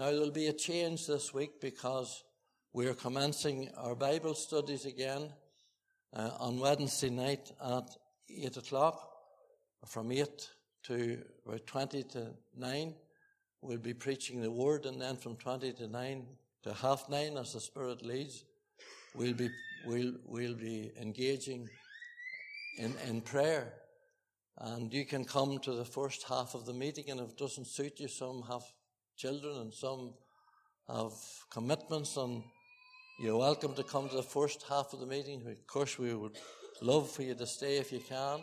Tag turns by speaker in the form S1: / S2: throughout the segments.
S1: Now, there'll be a change this week because we're commencing our Bible studies again uh, on Wednesday night at 8 o'clock, from 8 to about 20 to 9. We'll be preaching the Word, and then from 20 to 9 to half 9, as the Spirit leads, we'll be, we'll, we'll be engaging in, in prayer. And you can come to the first half of the meeting, and if it doesn't suit you, some have children and some have commitments, and you're welcome to come to the first half of the meeting. Of course, we would love for you to stay if you can.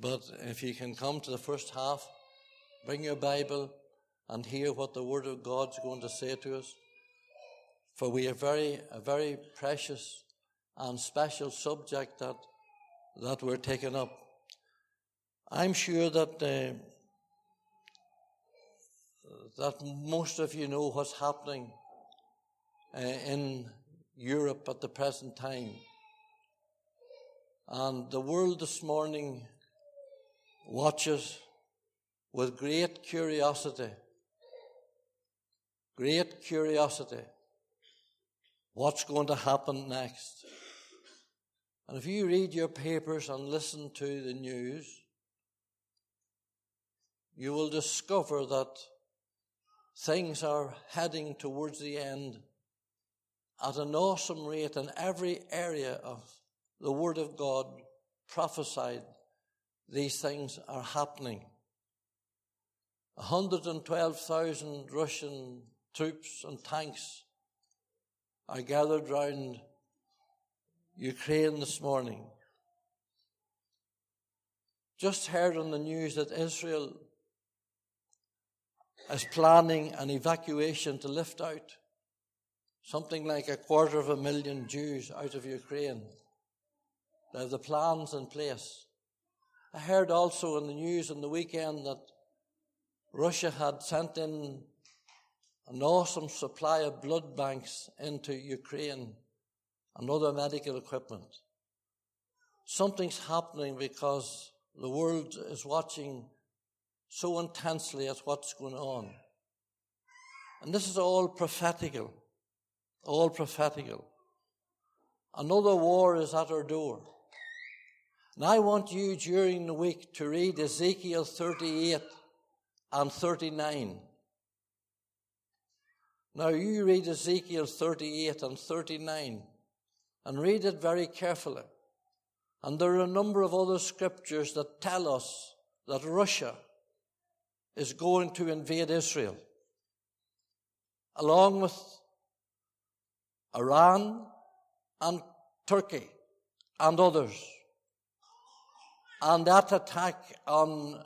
S1: But if you can come to the first half, bring your Bible and hear what the Word of God's going to say to us. For we have very, a very precious and special subject that, that we're taking up. I'm sure that uh, that most of you know what's happening uh, in Europe at the present time. And the world this morning watches with great curiosity, great curiosity, what's going to happen next. And if you read your papers and listen to the news, you will discover that things are heading towards the end at an awesome rate in every area of the Word of God prophesied these things are happening. 112,000 Russian troops and tanks are gathered round Ukraine this morning. Just heard on the news that Israel is planning an evacuation to lift out something like a quarter of a million Jews out of Ukraine. They have the plans in place. I heard also in the news on the weekend that Russia had sent in an awesome supply of blood banks into Ukraine and other medical equipment. Something's happening because the world is watching so intensely at what's going on. And this is all prophetical. All prophetical. Another war is at our door. And I want you during the week to read Ezekiel 38 and 39. Now you read Ezekiel 38 and 39 and read it very carefully. And there are a number of other scriptures that tell us that Russia is going to invade Israel, along with Iran and Turkey and others. And that attack on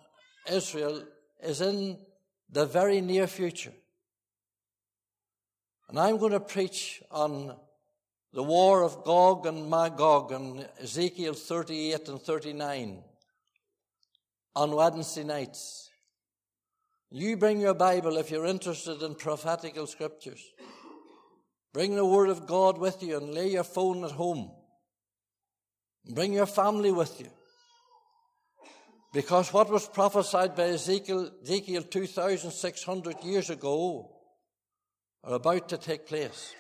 S1: Israel is in the very near future. And I'm going to preach on the war of Gog and Magog in Ezekiel 38 and 39 on Wednesday nights. You bring your Bible if you're interested in prophetical scriptures. Bring the Word of God with you and lay your phone at home. Bring your family with you. Because what was prophesied by Ezekiel, Ezekiel 2,600 years ago are about to take place.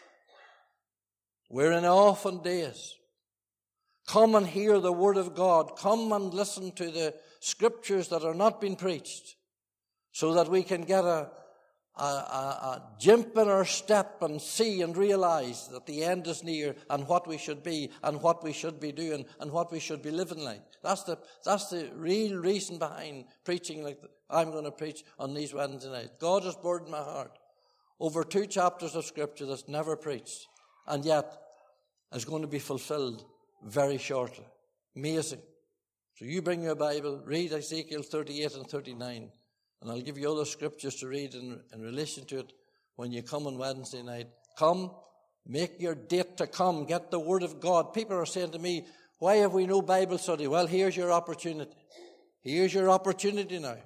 S1: We're in orphan days. Come and hear the Word of God. Come and listen to the scriptures that are not being preached so that we can get a, a, a, a, jump in our step and see and realize that the end is near and what we should be and what we should be doing and what we should be living like. That's the, that's the real reason behind preaching like I'm going to preach on these Wednesday nights. God has burdened my heart over two chapters of scripture that's never preached and yet is going to be fulfilled very shortly. Amazing. So you bring your Bible, read Ezekiel 38 and 39. And I'll give you other scriptures to read in, in relation to it when you come on Wednesday night. Come, make your date to come, get the Word of God. People are saying to me, why have we no Bible study? Well, here's your opportunity. Here's your opportunity now.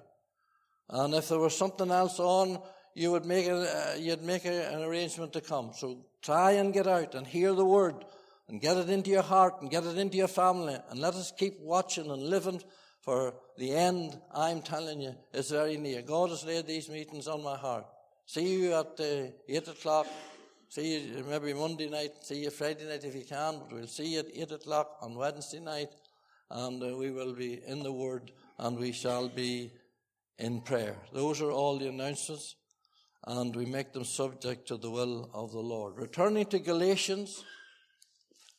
S1: And if there was something else on, you would make, a, uh, you'd make a, an arrangement to come. So try and get out and hear the Word and get it into your heart and get it into your family and let us keep watching and living for the end, I'm telling you, is very near. God has laid these meetings on my heart. See you at uh, 8 o'clock. See you maybe Monday night. See you Friday night if you can. But we'll see you at 8 o'clock on Wednesday night. And uh, we will be in the Word and we shall be in prayer. Those are all the announcements. And we make them subject to the will of the Lord. Returning to Galatians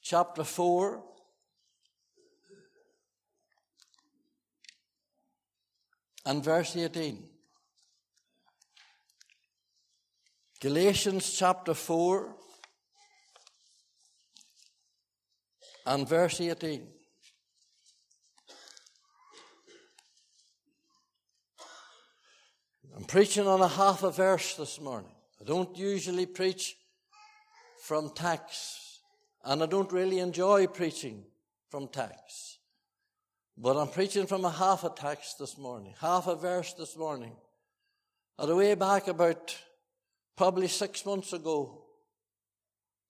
S1: chapter 4. And verse 18. Galatians chapter 4 and verse 18. I'm preaching on a half a verse this morning. I don't usually preach from text, and I don't really enjoy preaching from text. But I'm preaching from a half a text this morning, half a verse this morning. At a way back about probably six months ago,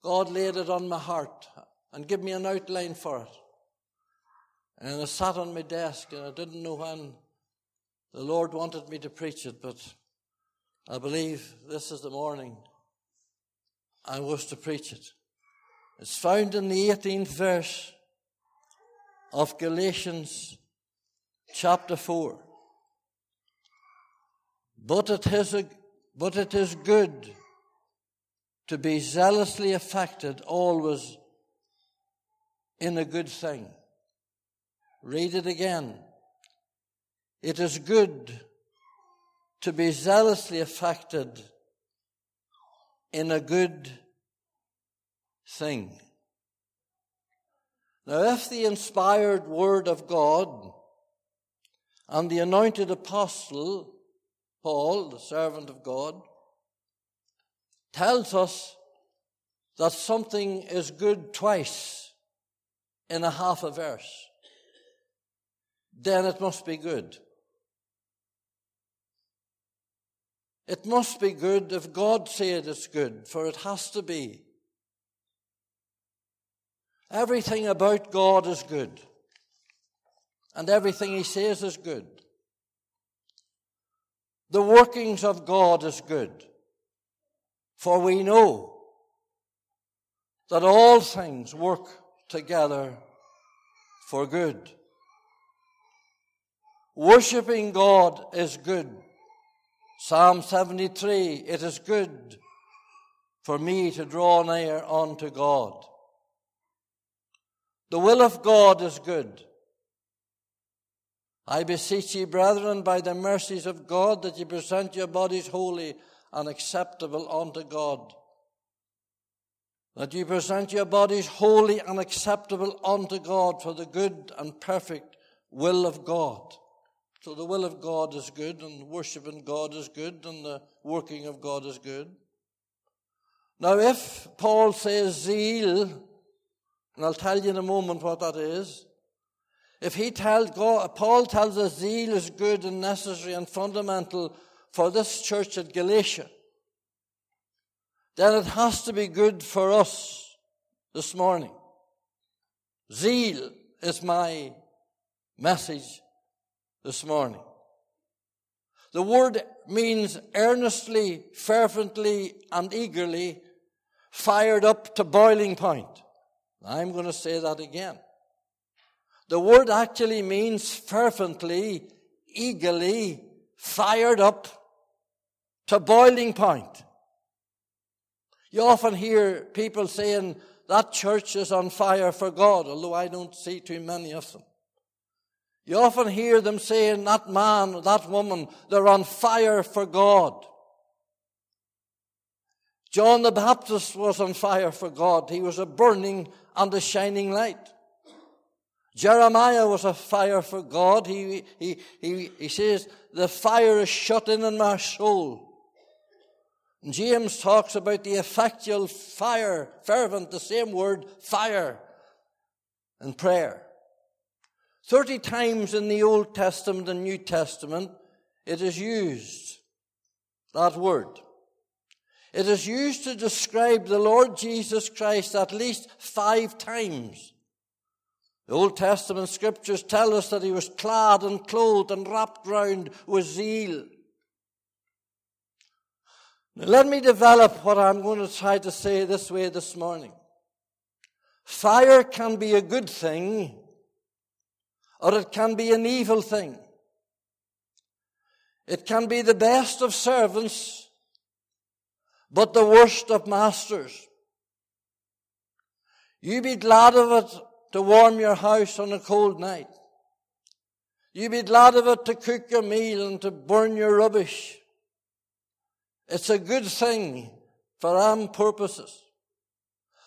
S1: God laid it on my heart and gave me an outline for it. And I sat on my desk and I didn't know when the Lord wanted me to preach it, but I believe this is the morning I was to preach it. It's found in the 18th verse of Galatians chapter 4. But it is, a, but it is good to be zealously affected always in a good thing. Read it again. It is good to be zealously affected in a good thing. Now, if the inspired word of God and the anointed apostle, Paul, the servant of God, tells us that something is good twice in a half a verse, then it must be good. It must be good if God said it's good, for it has to be. Everything about God is good. And everything He says is good. The workings of God is good. For we know that all things work together for good. Worshipping God is good. Psalm 73, it is good for me to draw near unto God. The will of God is good. I beseech ye, brethren, by the mercies of God, that ye present your bodies holy and acceptable unto God. That ye present your bodies holy and acceptable unto God for the good and perfect will of God. So the will of God is good, and worshiping God is good, and the working of God is good. Now, if Paul says zeal and I'll tell you in a moment what that is. If he tells God, Paul tells us zeal is good and necessary and fundamental for this church at Galatia, then it has to be good for us this morning. Zeal is my message this morning. The word means earnestly, fervently, and eagerly, fired up to boiling point. I'm going to say that again. The word actually means fervently, eagerly, fired up to boiling point. You often hear people saying that church is on fire for God, although I don't see too many of them. You often hear them saying that man, that woman, they're on fire for God. John the Baptist was on fire for God. He was a burning and a shining light. Jeremiah was a fire for God. He, he, he, he says, the fire is shut in in my soul. And James talks about the effectual fire, fervent, the same word, fire, and prayer. Thirty times in the Old Testament and New Testament, it is used, that word. It is used to describe the Lord Jesus Christ at least five times. The Old Testament scriptures tell us that he was clad and clothed and wrapped round with zeal. Now, let me develop what I'm going to try to say this way this morning. Fire can be a good thing, or it can be an evil thing. It can be the best of servants, but the worst of masters. You be glad of it to warm your house on a cold night. You be glad of it to cook your meal and to burn your rubbish. It's a good thing for armed purposes.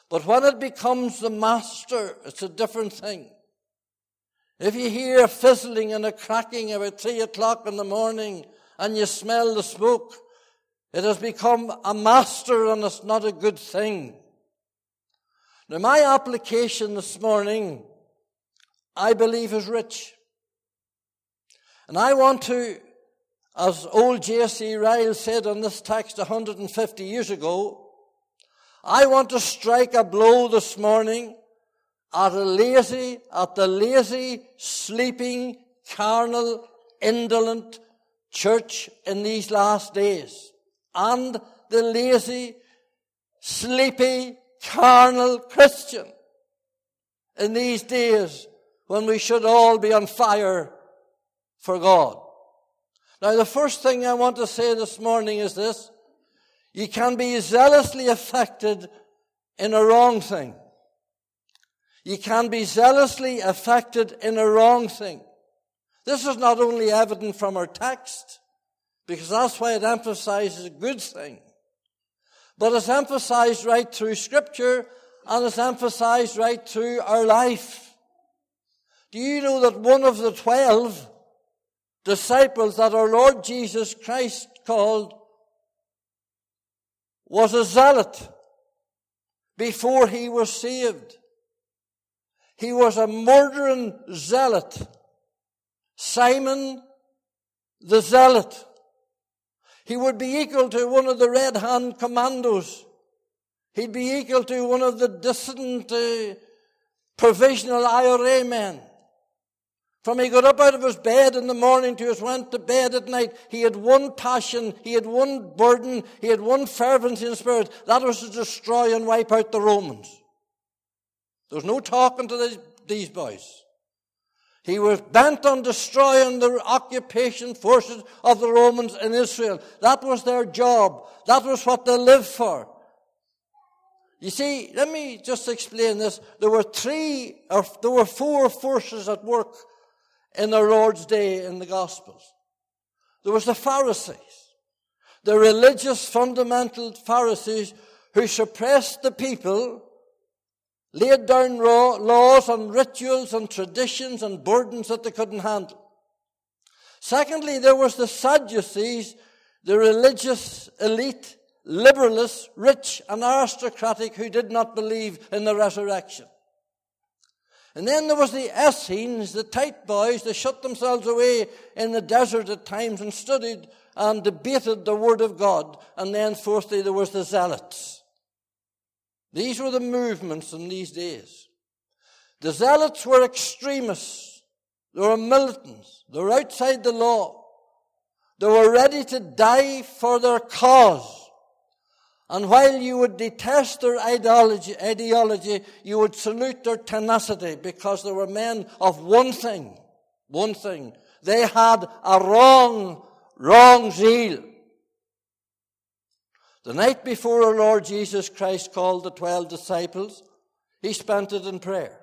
S1: But when it becomes the master, it's a different thing. If you hear a fizzling and a cracking about three o'clock in the morning and you smell the smoke, it has become a master and it's not a good thing. Now my application this morning, I believe is rich. And I want to, as old J.C. Ryle said on this text 150 years ago, I want to strike a blow this morning at a lazy, at the lazy, sleeping, carnal, indolent church in these last days. And the lazy, sleepy, carnal Christian in these days when we should all be on fire for God. Now the first thing I want to say this morning is this. You can be zealously affected in a wrong thing. You can be zealously affected in a wrong thing. This is not only evident from our text, because that's why it emphasizes a good thing, but it's emphasized right through scripture and it's emphasized right through our life. Do you know that one of the twelve disciples that our Lord Jesus Christ called was a zealot before he was saved. He was a murdering zealot. Simon the zealot. He would be equal to one of the red hand commandos. He'd be equal to one of the dissident uh, provisional IRA men. From he got up out of his bed in the morning to his went to bed at night, he had one passion, he had one burden, he had one fervency in spirit. That was to destroy and wipe out the Romans. There was no talking to these, these boys. He was bent on destroying the occupation forces of the Romans in Israel. That was their job. That was what they lived for. You see, let me just explain this. There were three, or there were four forces at work in the Lord's day in the Gospels. There was the Pharisees, the religious fundamental Pharisees who suppressed the people laid down laws and rituals and traditions and burdens that they couldn't handle. Secondly, there was the Sadducees, the religious elite, liberalists, rich and aristocratic who did not believe in the resurrection. And then there was the Essenes, the tight boys, they shut themselves away in the desert at times and studied and debated the Word of God. And then fourthly, there was the Zealots. These were the movements in these days. The zealots were extremists. They were militants. They were outside the law. They were ready to die for their cause. And while you would detest their ideology, ideology, you would salute their tenacity because they were men of one thing. One thing. They had a wrong, wrong zeal. The night before our Lord Jesus Christ called the twelve disciples, he spent it in prayer.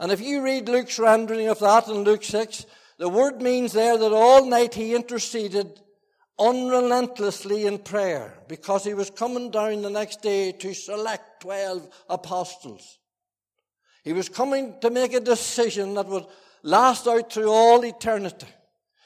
S1: And if you read Luke's rendering of that in Luke 6, the word means there that all night he interceded unrelentlessly in prayer because he was coming down the next day to select 12 apostles. He was coming to make a decision that would last out through all eternity.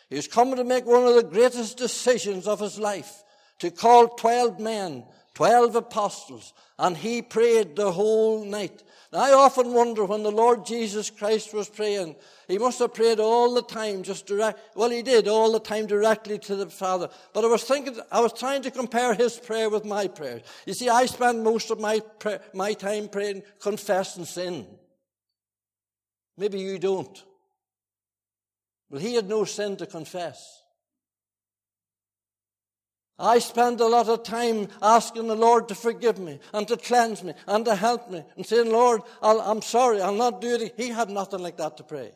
S1: He was coming to make one of the greatest decisions of his life to call 12 men, 12 apostles, and he prayed the whole night. Now, I often wonder when the Lord Jesus Christ was praying, he must have prayed all the time, just direct. Well, he did all the time directly to the Father. But I was thinking, I was trying to compare his prayer with my prayer. You see, I spend most of my prayer, my time praying, confessing sin. Maybe you don't. But he had no sin to confess. I spend a lot of time asking the Lord to forgive me and to cleanse me and to help me and saying, Lord, i am sorry, I'll not do it. He had nothing like that to pray.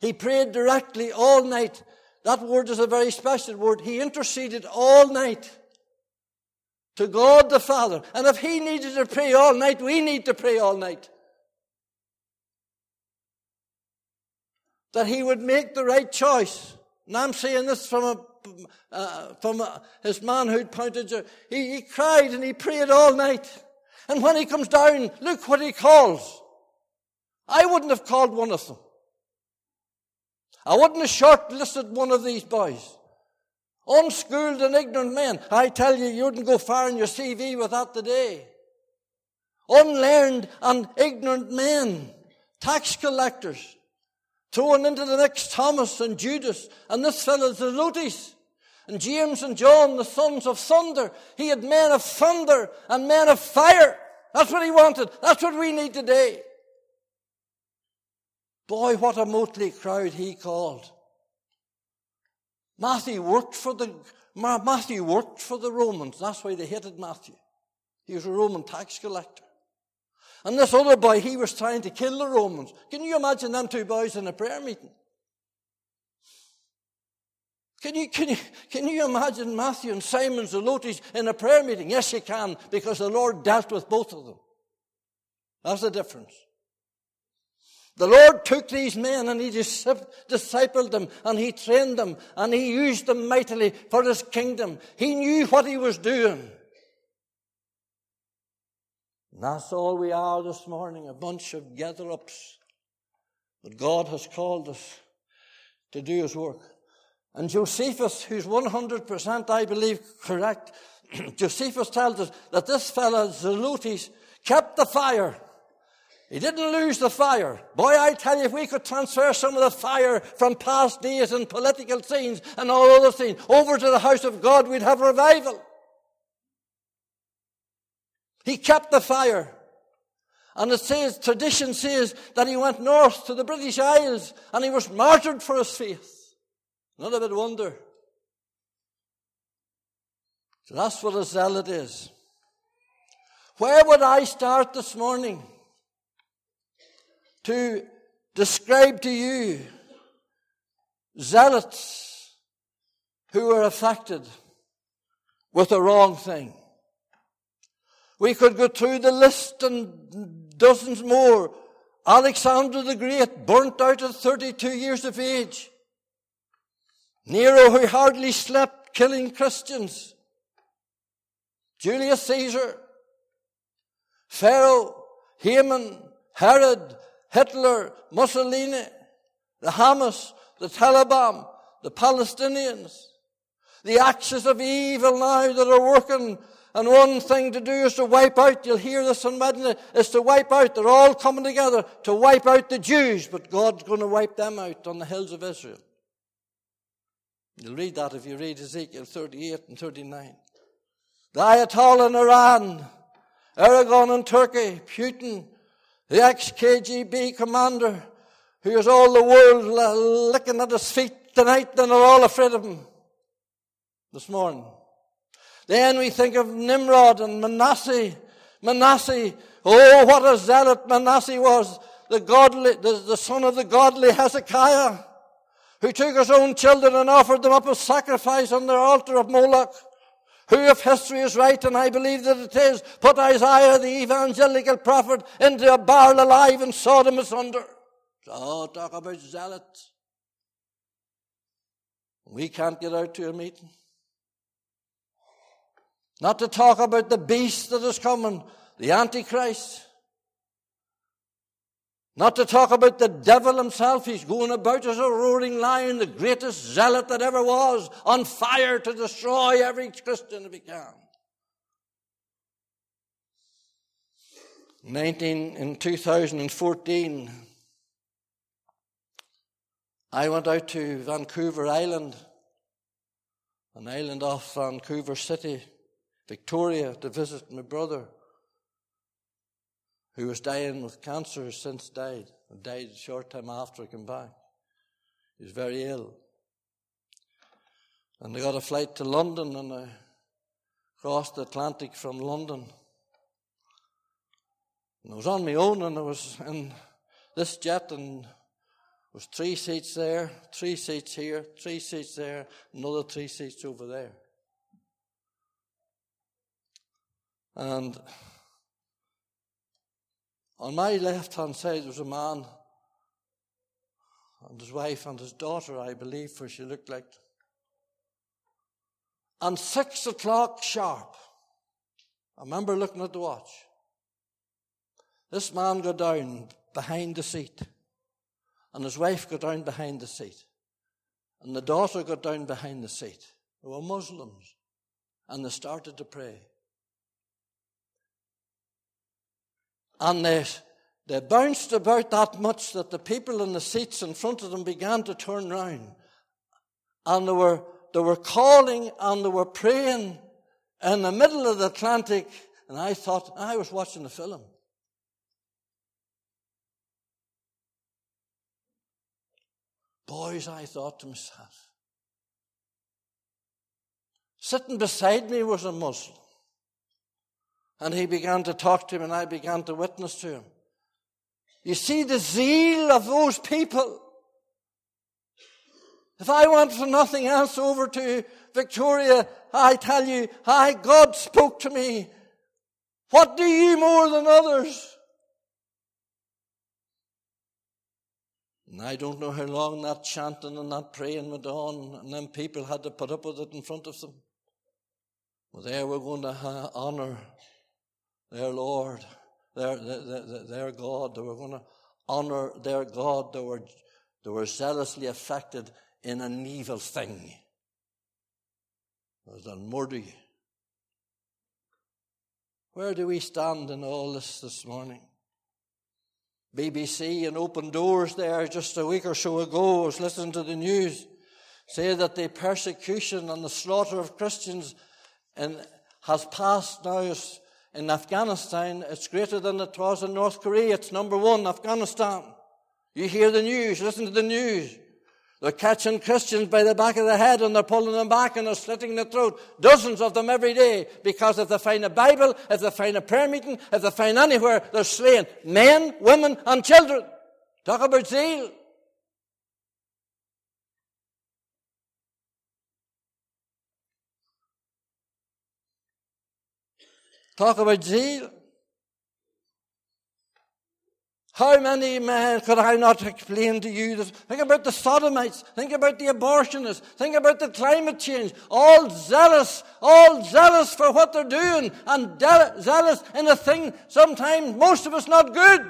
S1: He prayed directly all night. That word is a very special word. He interceded all night to God the Father. And if he needed to pray all night, we need to pray all night. That he would make the right choice. And I'm saying this from a uh, from a, his manhood point of view. He, he cried and he prayed all night. And when he comes down, look what he calls. I wouldn't have called one of them. I wouldn't have shortlisted one of these boys. Unschooled and ignorant men. I tell you, you wouldn't go far in your CV with that today. Unlearned and ignorant men. Tax collectors. Thrown into the next Thomas and Judas and this fellow Zelotes. And James and John, the sons of thunder. He had men of thunder and men of fire. That's what he wanted. That's what we need today. Boy, what a motley crowd he called. Matthew worked for the, Matthew worked for the Romans. That's why they hated Matthew. He was a Roman tax collector. And this other boy, he was trying to kill the Romans. Can you imagine them two boys in a prayer meeting? Can you, can you, can you imagine Matthew and Simon Zelotes in a prayer meeting? Yes, you can, because the Lord dealt with both of them. That's the difference. The Lord took these men and He discipled them and He trained them and He used them mightily for His kingdom. He knew what He was doing. And that's all we are this morning, a bunch of gather ups. But God has called us to do His work. And Josephus, who's 100%, I believe, correct, Josephus tells us that this fellow, Zelotes, kept the fire. He didn't lose the fire. Boy, I tell you, if we could transfer some of the fire from past days and political scenes and all other things over to the house of God, we'd have revival. He kept the fire. And it says, tradition says that he went north to the British Isles and he was martyred for his faith. Not a bit wonder. So that's what a zealot is. Where would I start this morning? to describe to you zealots who were affected with the wrong thing. We could go through the list and dozens more. Alexander the Great, burnt out at 32 years of age. Nero, who hardly slept, killing Christians. Julius Caesar. Pharaoh, Haman, Herod, Hitler, Mussolini, the Hamas, the Taliban, the Palestinians, the axis of evil now that are working. And one thing to do is to wipe out, you'll hear this on Wednesday, is to wipe out. They're all coming together to wipe out the Jews, but God's going to wipe them out on the hills of Israel. You'll read that if you read Ezekiel 38 and 39. The Ayatollah in Iran, Erdogan in Turkey, Putin, the ex-KGB commander who has all the world licking at his feet tonight and are all afraid of him this morning. Then we think of Nimrod and Manasseh. Manasseh, oh, what a zealot Manasseh was, the godly, the, the son of the godly Hezekiah, who took his own children and offered them up as sacrifice on the altar of Moloch who, if history is right, and I believe that it is, put Isaiah the evangelical prophet into a barrel alive and sawed him asunder. So talk about zealots. We can't get out to a meeting. Not to talk about the beast that is coming, the Antichrist. Not to talk about the devil himself. He's going about as a roaring lion, the greatest zealot that ever was, on fire to destroy every Christian if he can. 19, in 2014, I went out to Vancouver Island, an island off Vancouver City, Victoria, to visit my brother who was dying with cancer has since died and died a short time after I came back. He was very ill. And I got a flight to London and I crossed the Atlantic from London. And I was on my own and I was in this jet and was three seats there, three seats here, three seats there, another three seats over there. And on my left hand side was a man and his wife and his daughter, I believe, for she looked like. And six o'clock sharp, I remember looking at the watch. This man got down behind the seat, and his wife got down behind the seat, and the daughter got down behind the seat. They were Muslims, and they started to pray. And they, they bounced about that much that the people in the seats in front of them began to turn round. And they were, they were calling and they were praying in the middle of the Atlantic. And I thought, I was watching a film. Boys, I thought to myself. Sitting beside me was a Muslim. And he began to talk to him, and I began to witness to him. You see the zeal of those people. If I want for nothing else over to Victoria, I tell you, I, God spoke to me. What do you more than others? And I don't know how long that chanting and that praying went on, and then people had to put up with it in front of them. Well, there we're going to honor their Lord, their, their, their God. They were going to honor their God. They were, they were zealously affected in an evil thing. It was on murder. Where do we stand in all this this morning? BBC and Open Doors there just a week or so ago was listening to the news say that the persecution and the slaughter of Christians in, has passed now in Afghanistan, it's greater than it was in North Korea. It's number one, Afghanistan. You hear the news, listen to the news. They're catching Christians by the back of the head and they're pulling them back and they're slitting their throat. Dozens of them every day because if they find a Bible, if they find a prayer meeting, if they find anywhere, they're slaying men, women, and children. Talk about zeal. Talk about zeal. How many men could I not explain to you this? Think about the sodomites. Think about the abortionists. Think about the climate change. All zealous, all zealous for what they're doing and de- zealous in a thing sometimes most of us not good.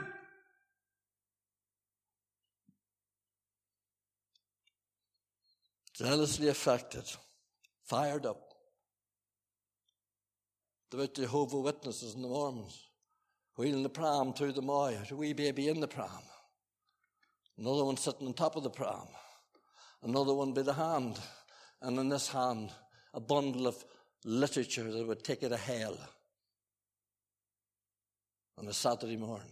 S1: Zealously affected, fired up about Jehovah Witnesses and the Mormons wheeling the pram through the mire, a wee baby in the pram. Another one sitting on top of the pram. Another one by the hand. And in this hand, a bundle of literature that would take it to hell on a Saturday morning.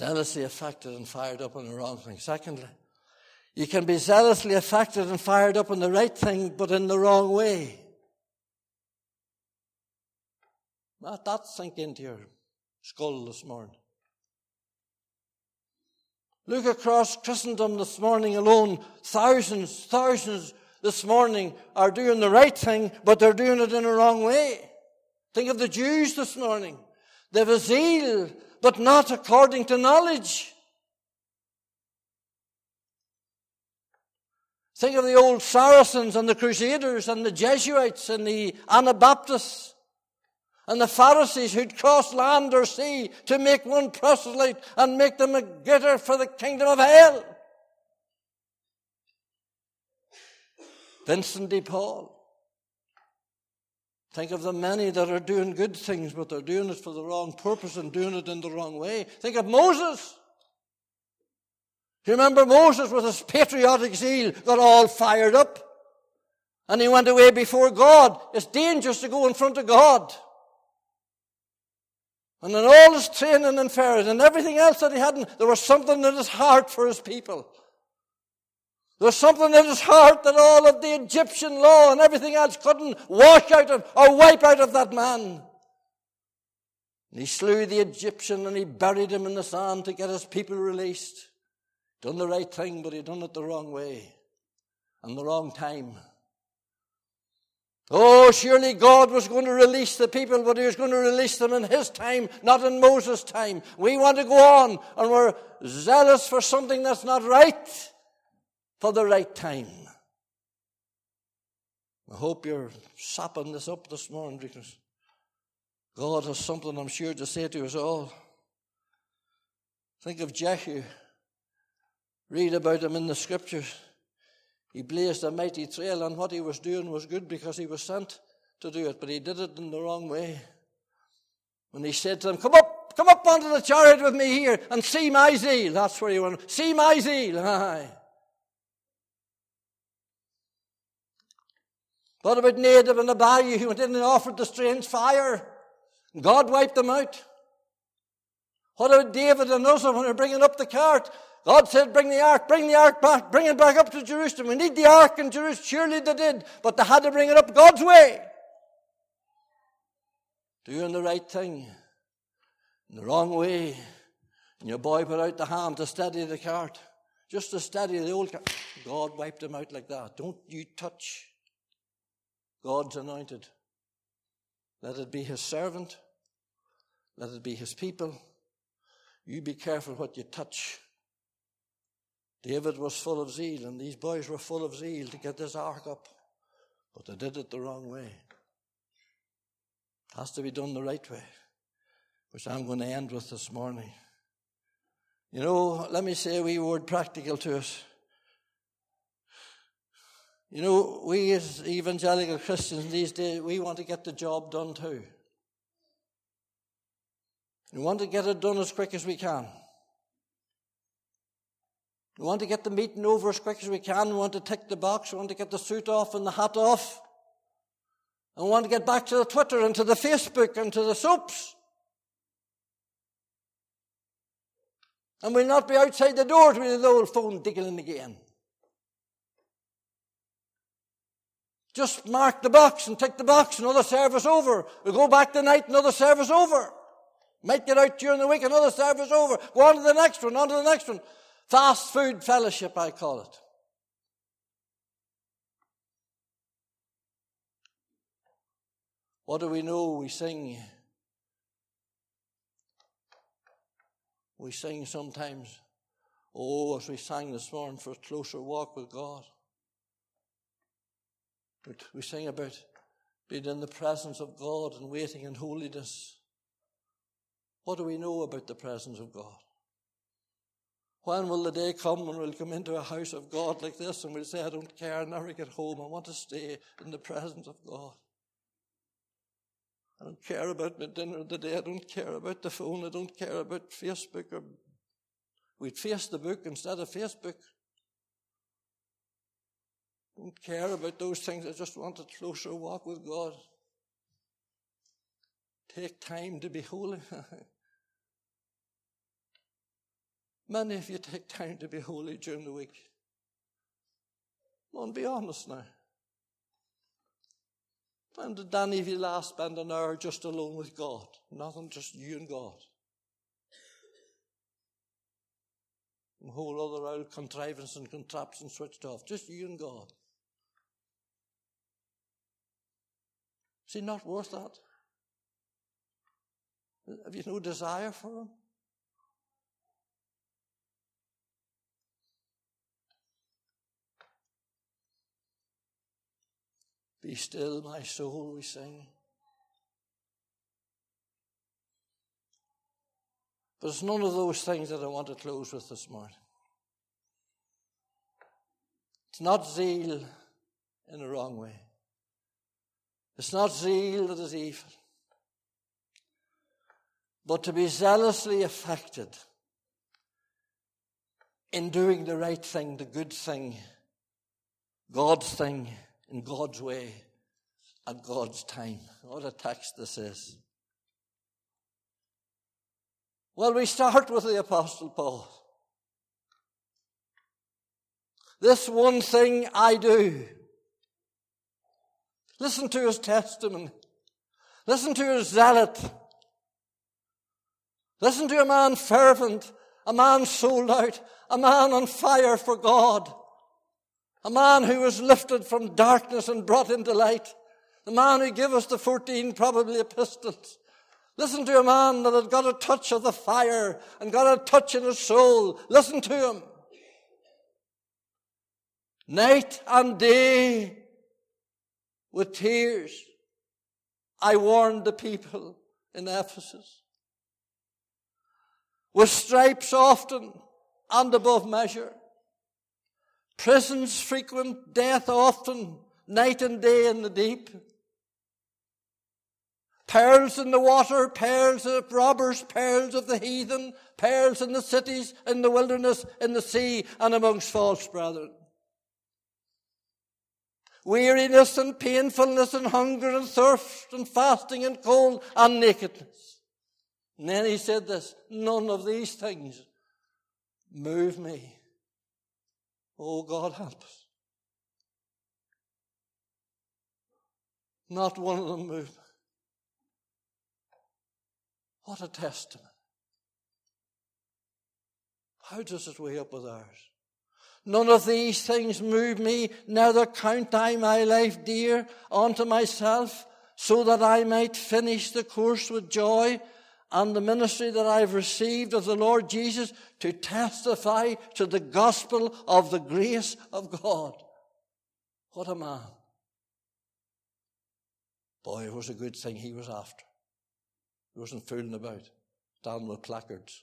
S1: Zealously affected and fired up on the wrong thing. Secondly, you can be zealously affected and fired up on the right thing, but in the wrong way. Let that sink into your skull this morning. Look across Christendom this morning alone. Thousands, thousands this morning are doing the right thing, but they're doing it in the wrong way. Think of the Jews this morning. They've a zeal but not according to knowledge. Think of the old Saracens and the Crusaders and the Jesuits and the Anabaptists and the Pharisees who'd cross land or sea to make one proselyte and make them a getter for the kingdom of hell. Vincent de Paul. Think of the many that are doing good things, but they're doing it for the wrong purpose and doing it in the wrong way. Think of Moses. You remember Moses with his patriotic zeal got all fired up. And he went away before God. It's dangerous to go in front of God. And in all his training and ferret and everything else that he had, there was something in his heart for his people. There was something in his heart that all of the Egyptian law and everything else couldn't wash out of or wipe out of that man. And he slew the Egyptian and he buried him in the sand to get his people released. Done the right thing, but he done it the wrong way and the wrong time. Oh, surely God was going to release the people, but He was going to release them in His time, not in Moses' time. We want to go on, and we're zealous for something that's not right for the right time. I hope you're sapping this up this morning because God has something, I'm sure, to say to us all. Think of Jehu. Read about him in the scriptures. He blazed a mighty trail, and what he was doing was good because he was sent to do it, but he did it in the wrong way. When he said to them, Come up, come up onto the chariot with me here and see my zeal. That's where he went. See my zeal. Aye. What about Nadab and Abihu who went in and offered the strange fire? God wiped them out. What about David and Uzzah when they're bringing up the cart? God said, bring the ark, bring the ark back, bring it back up to Jerusalem. We need the ark in Jerusalem. Surely they did, but they had to bring it up God's way. Doing the right thing in the wrong way. And your boy put out the hand to steady the cart. Just to steady the old cart. God wiped him out like that. Don't you touch God's anointed. Let it be his servant. Let it be his people. You be careful what you touch. David was full of zeal, and these boys were full of zeal to get this ark up, but they did it the wrong way. It has to be done the right way, which I'm going to end with this morning. You know, let me say a wee word practical to us. You know, we as evangelical Christians these days, we want to get the job done too. We want to get it done as quick as we can. We want to get the meeting over as quick as we can. We want to tick the box. We want to get the suit off and the hat off. And we want to get back to the Twitter and to the Facebook and to the soaps. And we'll not be outside the doors with the old phone digging again. Just mark the box and tick the box, another service over. We go back tonight, another service over. Might get out during the week, another service over. Go on to the next one, on to the next one. Fast food fellowship, I call it. What do we know? We sing. We sing sometimes, oh, as we sang this morning, for a closer walk with God. But we sing about being in the presence of God and waiting in holiness. What do we know about the presence of God? When will the day come when we'll come into a house of God like this and we'll say, I don't care, I never get home, I want to stay in the presence of God. I don't care about my dinner of the day, I don't care about the phone, I don't care about Facebook or we'd face the book instead of Facebook. Don't care about those things, I just want a closer walk with God. Take time to be holy. Many of you take time to be holy during the week. Come on, be honest now. When did any of you last spend an hour just alone with God? Nothing, just you and God. A whole other old contrivance and contraption switched off. Just you and God. Is he not worth that? Have you no desire for him? Be still, my soul, we sing. But it's none of those things that I want to close with this morning. It's not zeal in the wrong way. It's not zeal that is evil. But to be zealously affected in doing the right thing, the good thing, God's thing, in God's way at God's time. What a text this is. Well, we start with the Apostle Paul. This one thing I do. Listen to his testimony. Listen to his zealot. Listen to a man fervent, a man sold out, a man on fire for God, a man who was lifted from darkness and brought into light, the man who gave us the 14 probably epistles. Listen to a man that had got a touch of the fire and got a touch in his soul. Listen to him. Night and day, with tears, I warned the people in Ephesus. With stripes often and above measure. Prisons frequent, death often, night and day in the deep. Pearls in the water, pearls of robbers, pearls of the heathen, pearls in the cities, in the wilderness, in the sea, and amongst false brethren weariness and painfulness and hunger and thirst and fasting and cold and nakedness. And then he said this, none of these things move me. Oh God help us. Not one of them move me. What a testament. How does it weigh up with ours? None of these things move me, neither count I my life dear unto myself, so that I might finish the course with joy and the ministry that I've received of the Lord Jesus to testify to the gospel of the grace of God. What a man. Boy, it was a good thing he was after. He wasn't fooling about, down with placards.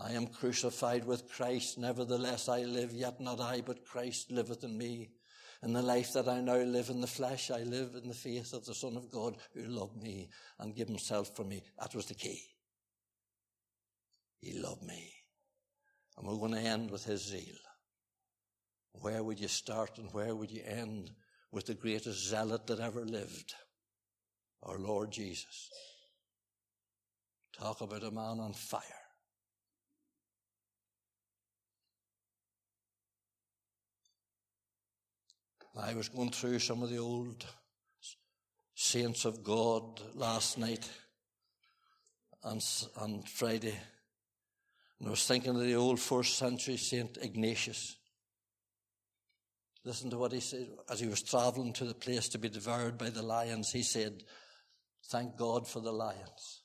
S1: I am crucified with Christ, nevertheless I live, yet not I, but Christ liveth in me. In the life that I now live in the flesh, I live in the faith of the Son of God who loved me and gave himself for me. That was the key. He loved me. And we're going to end with his zeal. Where would you start and where would you end with the greatest zealot that ever lived? Our Lord Jesus. Talk about a man on fire. I was going through some of the old saints of God last night and on Friday, and I was thinking of the old first century Saint Ignatius. Listen to what he said as he was traveling to the place to be devoured by the lions. He said, Thank God for the lions.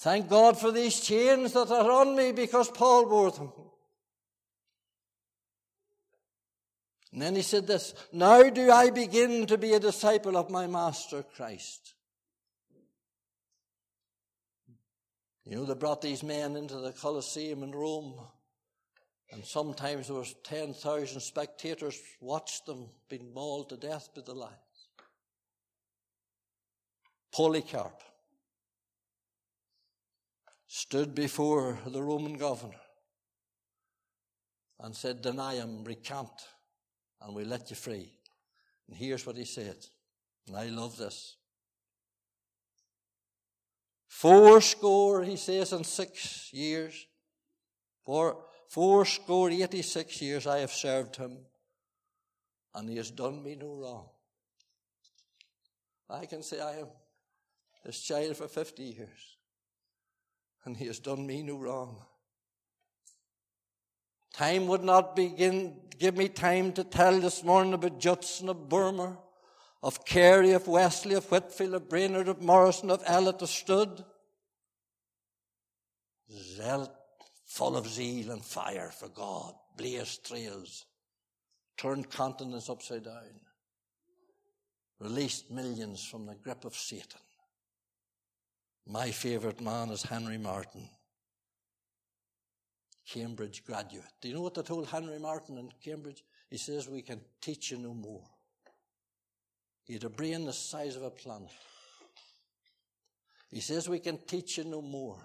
S1: Thank God for these chains that are on me because Paul wore them. And then he said this, now do I begin to be a disciple of my master Christ. You know, they brought these men into the Colosseum in Rome, and sometimes there was 10,000 spectators watched them being mauled to death by the lions. Polycarp stood before the Roman governor and said, Deny him, recant and we let you free. And here's what he said. And I love this. Four score, he says, in six years. Four, four score, 86 years I have served him. And he has done me no wrong. I can say I am his child for 50 years. And he has done me no wrong. Time would not begin, give me time to tell this morning about Judson of Burma, of Carey, of Wesley, of Whitefield, of Brainerd, of Morrison, of Elliot, of Studd. Zealot, full of zeal and fire for God, blazed trails, turned continents upside down, released millions from the grip of Satan. My favorite man is Henry Martyn. Cambridge graduate. Do you know what they told Henry Martyn in Cambridge? He says, We can teach you no more. He had a brain the size of a planet. He says, We can teach you no more.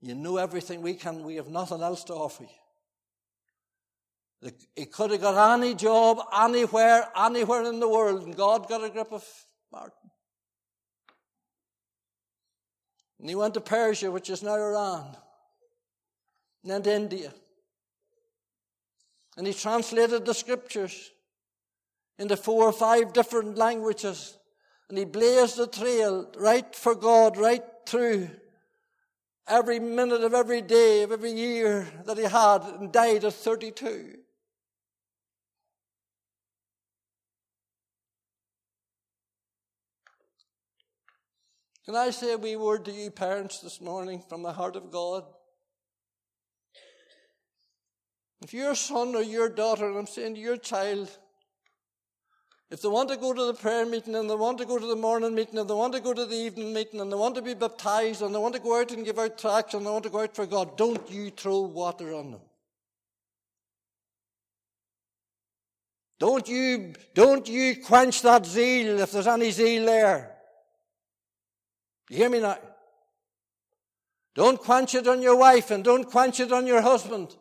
S1: You know everything we can, we have nothing else to offer you. He could have got any job anywhere, anywhere in the world, and God got a grip of Martin. And he went to Persia, which is now Iran, and then to India. And he translated the scriptures into four or five different languages. And he blazed a trail right for God, right through every minute of every day of every year that he had and died at 32. Can I say a wee word to you parents this morning from the heart of God? If your son or your daughter, and I'm saying to your child, if they want to go to the prayer meeting and they want to go to the morning meeting and they want to go to the evening meeting and they want to be baptized and they want to go out and give out tracts and they want to go out for God, don't you throw water on them. Don't you, don't you quench that zeal if there's any zeal there. You hear me now? Don't quench it on your wife and don't quench it on your husband.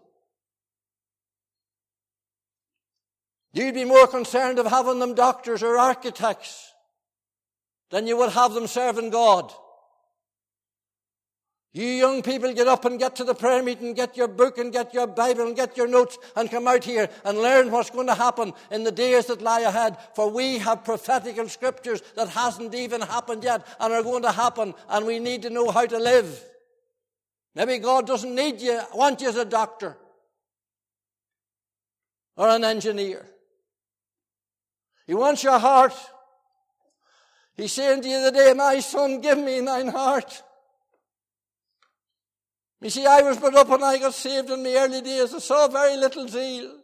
S1: You'd be more concerned of having them doctors or architects than you would have them serving God. You young people get up and get to the prayer meeting, get your book and get your Bible and get your notes and come out here and learn what's going to happen in the days that lie ahead. For we have prophetical scriptures that hasn't even happened yet and are going to happen and we need to know how to live. Maybe God doesn't need you, want you as a doctor or an engineer. He wants your heart. He's saying to you today, my son, give me thine heart. You see, I was brought up when I got saved in the early days. I saw very little zeal.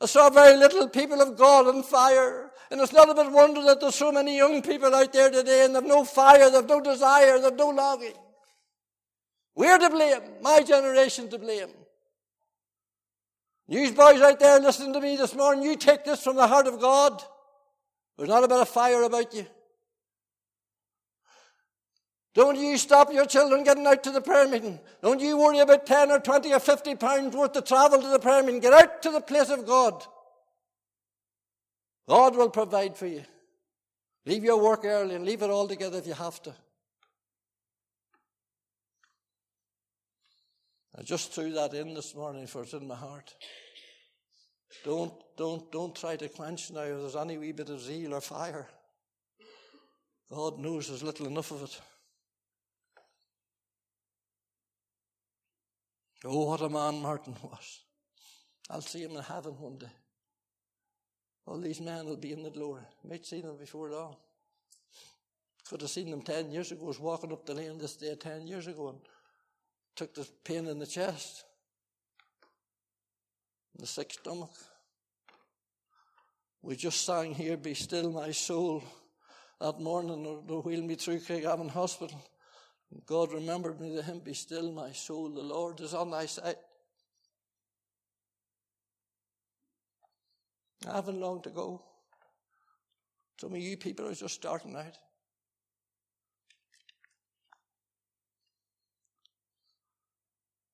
S1: I saw very little people of God on fire. And it's not a bit wonder that there's so many young people out there today and they've no fire, they've no desire, they've no longing. We're to blame. My generation to blame. Newsboys out there listening to me this morning, you take this from the heart of God. There's not a bit of fire about you. Don't you stop your children getting out to the prayer meeting. Don't you worry about 10 or 20 or 50 pounds worth of travel to the prayer meeting. Get out to the place of God. God will provide for you. Leave your work early and leave it all together if you have to. I just threw that in this morning for it's in my heart. Don't, don't, don't try to quench now if there's any wee bit of zeal or fire. God knows there's little enough of it. Oh, what a man Martyn was. I'll see him in heaven one day. All these men will be in the glory. Might see them before long. Could have seen them ten years ago. I was walking up the lane this day ten years ago and took the pain in the chest, the sick stomach. We just sang here, Be Still My Soul, that morning, they wheeled me through Craigavon Hospital. God remembered me to him, Be still my soul, the Lord is on thy side. I haven't long to go. Some of you people are just starting out.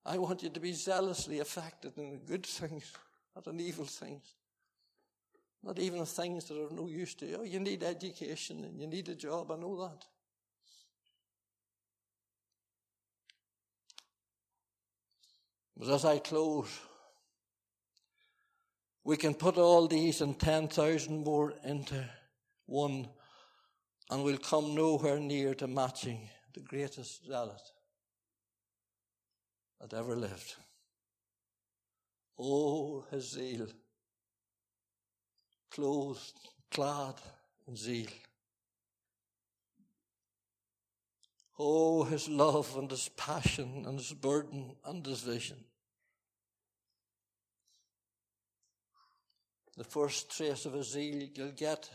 S1: I want you to be zealously affected in the good things, not in evil things. Not even the things that are no use to you. Oh, you need education and you need a job, I know that. But as I close, we can put all these and 10,000 more into one, and we'll come nowhere near to matching the greatest zealot that ever lived. Oh, his zeal, clothed, clad in zeal. Oh, his love and his passion and his burden and his vision. The first trace of his zeal you'll get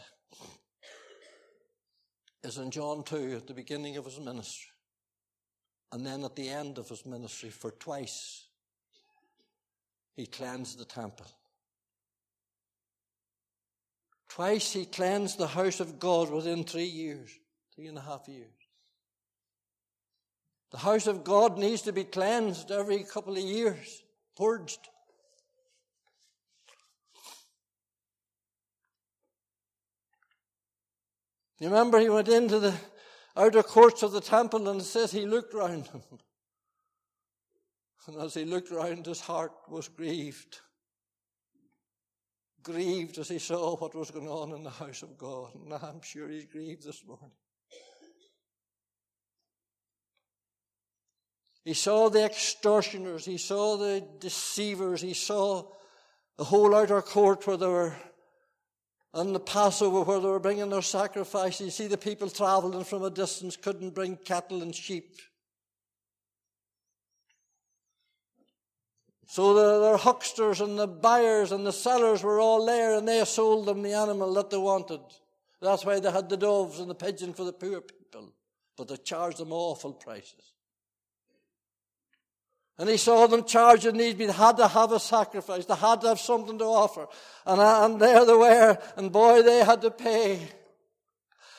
S1: is in John 2 at the beginning of his ministry. And then at the end of his ministry, for twice, he cleansed the temple. Twice he cleansed the house of God within three years, three and a half years. The house of God needs to be cleansed every couple of years, purged. You remember he went into the outer courts of the temple and says he looked round him. And as he looked round, his heart was grieved. Grieved as he saw what was going on in the house of God. And I'm sure he's grieved this morning. He saw the extortioners, he saw the deceivers, he saw the whole outer court where they were on the Passover where they were bringing their sacrifices. You see the people traveling from a distance couldn't bring cattle and sheep. So the, the hucksters and the buyers and the sellers were all there and they sold them the animal that they wanted. That's why they had the doves and the pigeon for the poor people. But they charged them awful prices. And he saw them charging these, they had to have a sacrifice. They had to have something to offer. And, uh, and there they were, and boy, they had to pay.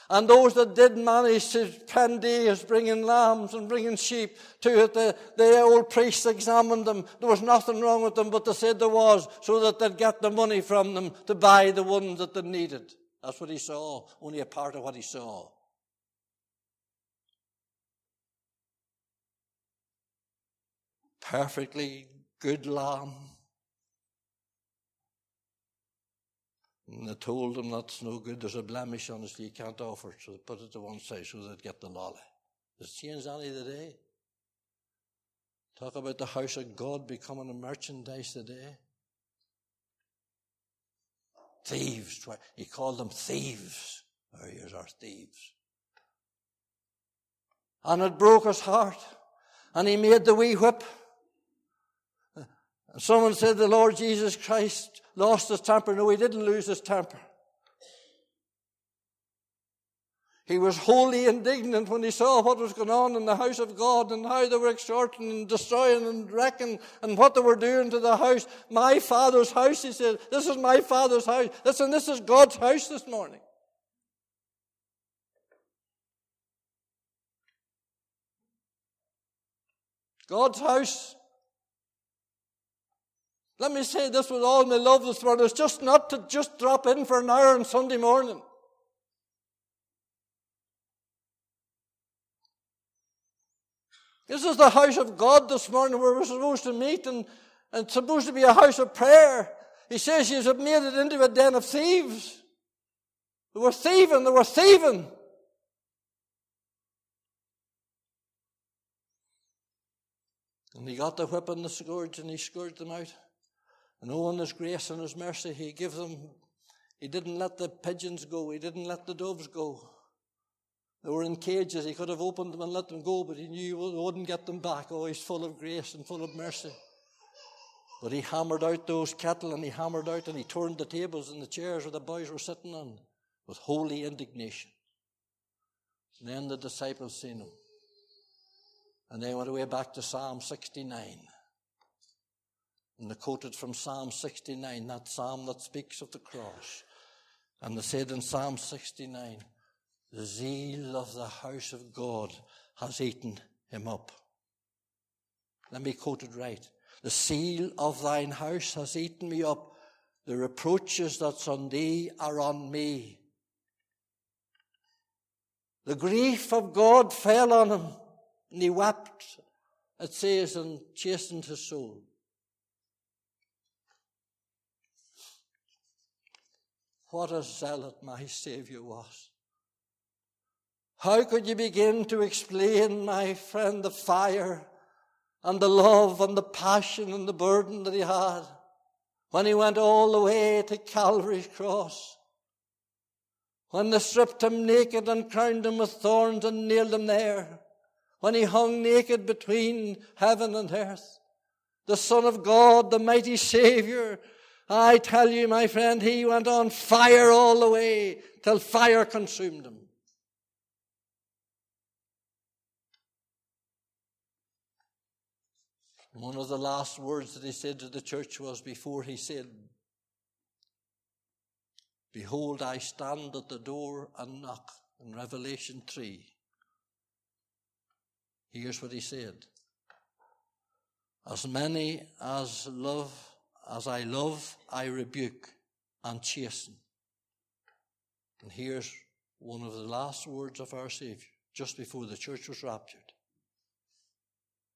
S1: And those that did manage to spend days bringing lambs and bringing sheep to it, the, the old priests examined them. There was nothing wrong with them, but they said there was, so that they'd get the money from them to buy the ones that they needed. That's what he saw, only a part of what he saw. Perfectly good lamb. And they told him that's no good, there's a blemish on it, you can't offer it. So they put it to one side so they'd get the lolly. Has changed any today? Talk about the house of God becoming a merchandise today. Thieves. He called them thieves. Oh, here's our thieves. And it broke his heart. And he made the wee whip. Someone said the Lord Jesus Christ lost his temper. No, he didn't lose his temper. He was wholly indignant when he saw what was going on in the house of God and how they were extorting and destroying and wrecking and what they were doing to the house. My father's house, he said. This is my father's house. Listen, this is God's house this morning. God's house. Let me say this with all my love this morning. It's just not to just drop in for an hour on Sunday morning. This is the house of God this morning where we're supposed to meet and, and it's supposed to be a house of prayer. He says you have made it into a den of thieves. They were thieving, they were thieving. And he got the whip and the scourge and he scourged them out. And oh, in His grace and His mercy, He gave them, He didn't let the pigeons go, He didn't let the doves go. They were in cages. He could have opened them and let them go, but he knew he wouldn't get them back. Oh, he's full of grace and full of mercy. But he hammered out those cattle and he hammered out and he turned the tables and the chairs where the boys were sitting on with holy indignation. And then the disciples seen him. And they went away back to Psalm 69. And they quoted from Psalm 69, that psalm that speaks of the cross. And they said in Psalm 69, the zeal of the house of God has eaten him up. Let me quote it right. The zeal of thine house has eaten me up. The reproaches that's on thee are on me. The grief of God fell on him, and he wept, it says, and chastened his soul. What a zealot my Savior was. How could you begin to explain, my friend, the fire and the love and the passion and the burden that he had when he went all the way to Calvary's cross? When they stripped him naked and crowned him with thorns and nailed him there? When he hung naked between heaven and earth? The Son of God, the mighty Savior, I tell you, my friend, he went on fire all the way till fire consumed him. One of the last words that he said to the church was before he said, Behold, I stand at the door and knock in Revelation 3. Here's what he said As many as love as I love, I rebuke and chasten. And here's one of the last words of our Savior just before the church was raptured.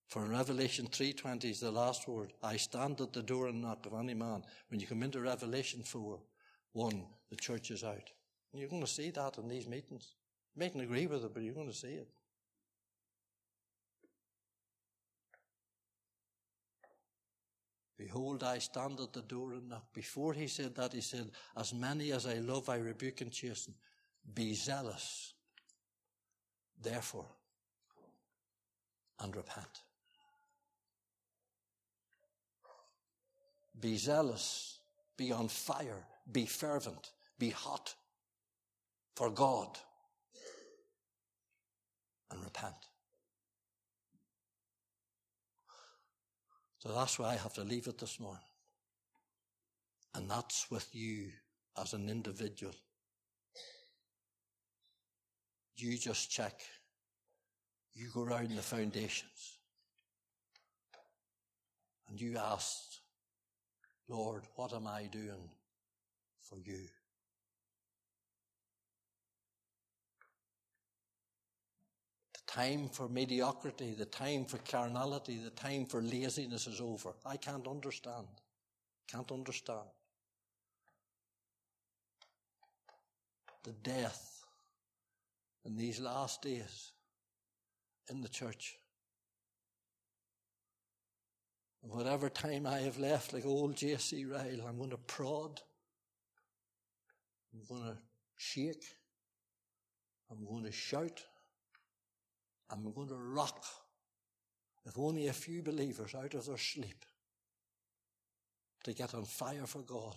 S1: For in Revelation 3.20 is the last word. I stand at the door and knock of any man. When you come into Revelation 4, 1, the church is out. And you're going to see that in these meetings. You mightn't agree with it, but you're going to see it. Behold, I stand at the door and knock. Before he said that, he said, As many as I love, I rebuke and chasten. Be zealous, therefore, and repent. Be zealous, be on fire, be fervent, be hot for God, and repent. So that's why I have to leave it this morning. And that's with you as an individual. You just check. You go around the foundations. And you ask, Lord, what am I doing for you? Time for mediocrity, the time for carnality, the time for laziness is over. I can't understand. Can't understand. The death in these last days in the church. Whatever time I have left, like old J.C. Ryle, I'm going to prod. I'm going to shake. I'm going to shout. I'm going to rock if only a few believers out of their sleep to get on fire for God.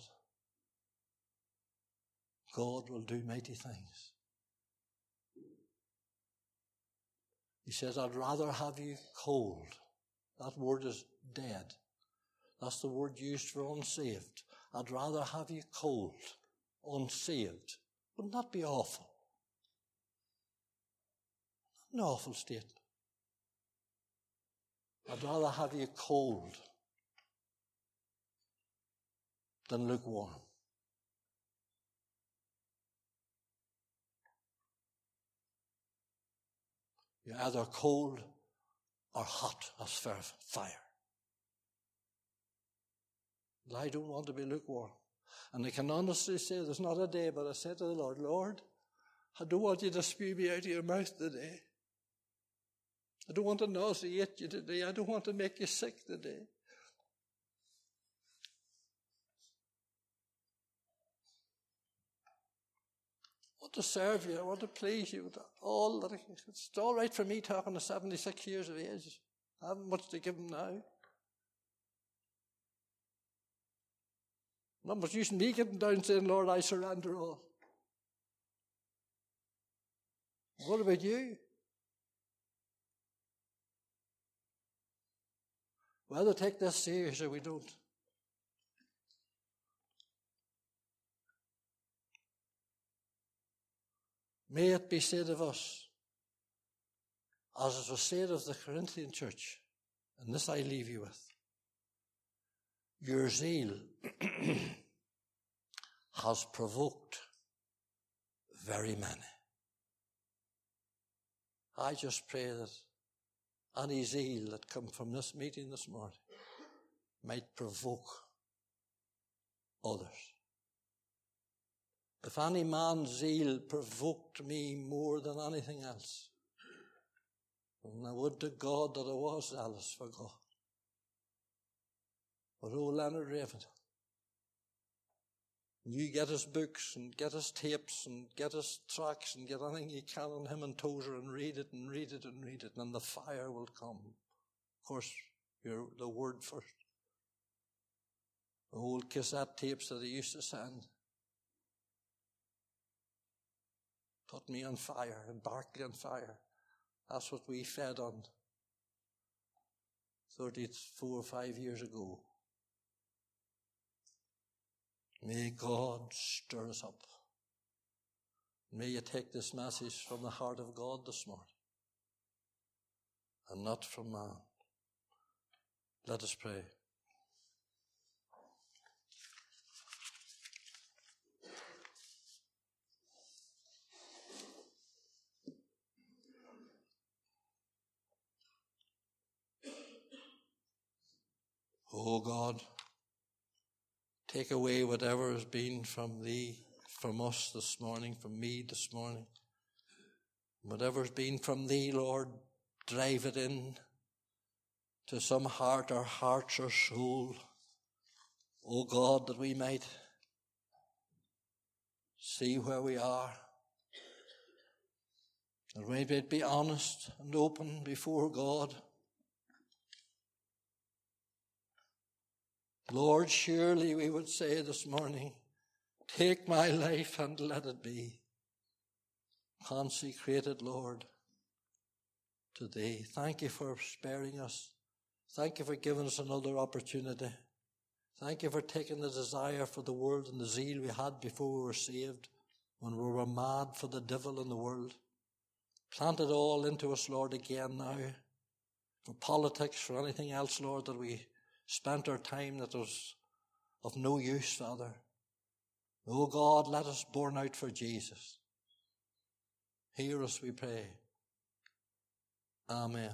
S1: God will do mighty things. He says, I'd rather have you cold. That word is dead. That's the word used for unsaved. I'd rather have you cold, unsaved. Wouldn't that be awful? An awful statement. I'd rather have you cold than lukewarm. You're either cold or hot as fire. I don't want to be lukewarm. And I can honestly say there's not a day, but I said to the Lord, Lord, I don't want you to spew me out of your mouth today. I don't want to nauseate you today. I don't want to make you sick today. I want to serve you. I want to please you all that. It's all right for me talking to 76 years of age. I haven't much to give him now. Not much use me getting down saying, Lord, I surrender all. What about you? Whether take this serious or we don't. May it be said of us, as it was said of the Corinthian church, and this I leave you with. Your zeal has provoked very many. I just pray that any zeal that come from this meeting this morning might provoke others. If any man's zeal provoked me more than anything else, then I would to God that I was zealous for God. But oh, Leonard Ravenhill, you get us books and get us tapes and get us tracks and get anything you can on him and Tozer and read it and read it and read it and the fire will come. Of course, you're the word first. The old cassette tapes that he used to send. Put me on fire and Barclay on fire. That's what we fed on 34 or 5 years ago. May God stir us up. May you take this message from the heart of God this morning and not from man. Let us pray. Oh God, take away whatever has been from thee, from us this morning, from me this morning. Whatever's been from thee, Lord, drive it in to some heart or hearts or soul. O oh God, that we might see where we are. That we might be honest and open before God. Lord, surely we would say this morning, take my life and let it be consecrated, Lord, to Thee. Thank you for sparing us. Thank you for giving us another opportunity. Thank you for taking the desire for the world and the zeal we had before we were saved, when we were mad for the devil and the world. Plant it all into us, Lord, again now. For politics, for anything else, Lord, that we spent our time that was of no use, Father. Oh God, let us burn out for Jesus. Hear us, we pray. Amen.